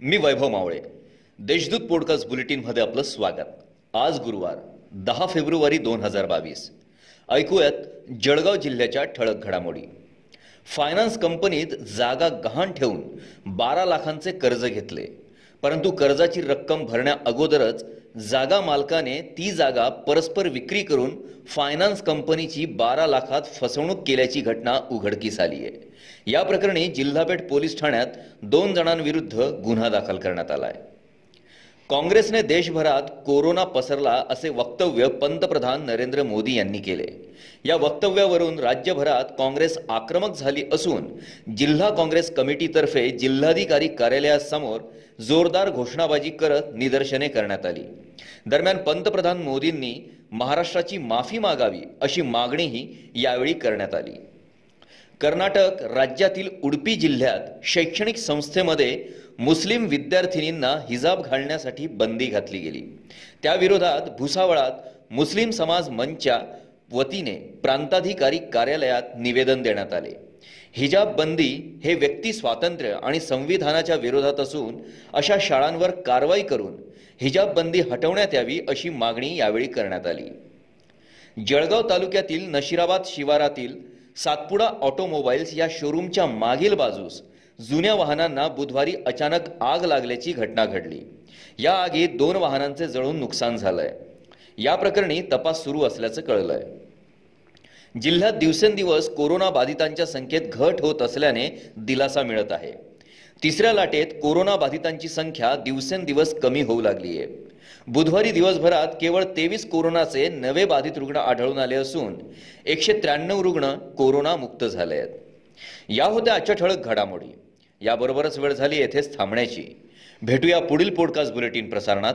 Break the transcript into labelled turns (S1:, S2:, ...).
S1: मी वैभव मावळे. Deshdoot podcast बुलेटिनमध्ये आपलं स्वागत. आज गुरुवार दहा फेब्रुवारी दोन हजार बावीस. ऐकूयात जळगाव जिल्ह्याच्या ठळक घडामोडी. फायनान्स कंपनीत जागा गहाण ठेवून बारा लाखांचे कर्ज घेतले. परंतु कर्जाची रक्कम भरण्या अगोदरच जागा मालकाने ती जागा परस्पर विक्री करून फायनान्स कंपनीची बारा लाखात फसवणूक केल्याची घटना उघडकीस आली आहे. या प्रकरणी जिल्हापेठ पोलीस ठाण्यात दोन जणांविरुद्ध गुन्हा दाखल करण्यात आला आहे. काँग्रेसने देशभरात कोरोना पसरला असे वक्तव्य पंतप्रधान नरेंद्र मोदी यांनी केले. या वक्तव्यावरून राज्यभरात काँग्रेस आक्रमक झाली असून जिल्हा काँग्रेस कमिटीतर्फे जिल्हाधिकारी कार्यालयासमोर जोरदार घोषणाबाजी करत निदर्शने करण्यात आली. दरम्यान पंतप्रधान मोदींनी महाराष्ट्राची माफी मागावी अशी मागणीही यावेळी करण्यात आली. कर्नाटक राज्यातील उडपी जिल्ह्यात शैक्षणिक संस्थेमध्ये मुस्लिम विद्यार्थिनींना हिजाब घालण्यासाठी बंदी घातली गेली. त्याविरोधात भुसावळात मुस्लिम समाज मंचच्या वतीने प्रांताधिकारी कार्यालयात निवेदन देण्यात आले. हिजाब बंदी हे व्यक्ती स्वातंत्र्य आणि संविधानाच्या विरोधात असून अशा शाळांवर कारवाई करून हिजाब बंदी हटवण्यात यावी अशी मागणी यावेळी करण्यात आली. जळगाव तालुक्यातील नशिराबाद शिवारातील सातपुडा ऑटोमोबाईल्स या शोरूमच्या मागील बाजूस जुन्या वाहनांना बुधवारी अचानक आग लागल्याची घटना घडली. या आगीत दोन वाहनांचे जळून नुकसान झालंय. या प्रकरणी तपास सुरू असल्याचं कळलं आहे जिल्ह्यात दिवसेंदिवस कोरोना बाधितांच्या संख्येत घट होत असल्याने दिलासा मिळत आहे. तिसऱ्या लाटेत कोरोना बाधितांची संख्या दिवसेंदिवस कमी होऊ लागली आहे बुधवारी दिवसभरात केवळ तेवीस कोरोनाचे नवे बाधित रुग्ण आढळून आले असून एकशे त्र्याण्णव रुग्ण कोरोना मुक्त झाले आहेत. या होत्या आजच्या ठळक घडामोडी. याबरोबरच वेळ झाली येथेच थांबण्याची. भेटूया पुढील पॉडकास्ट बुलेटिन प्रसारणात.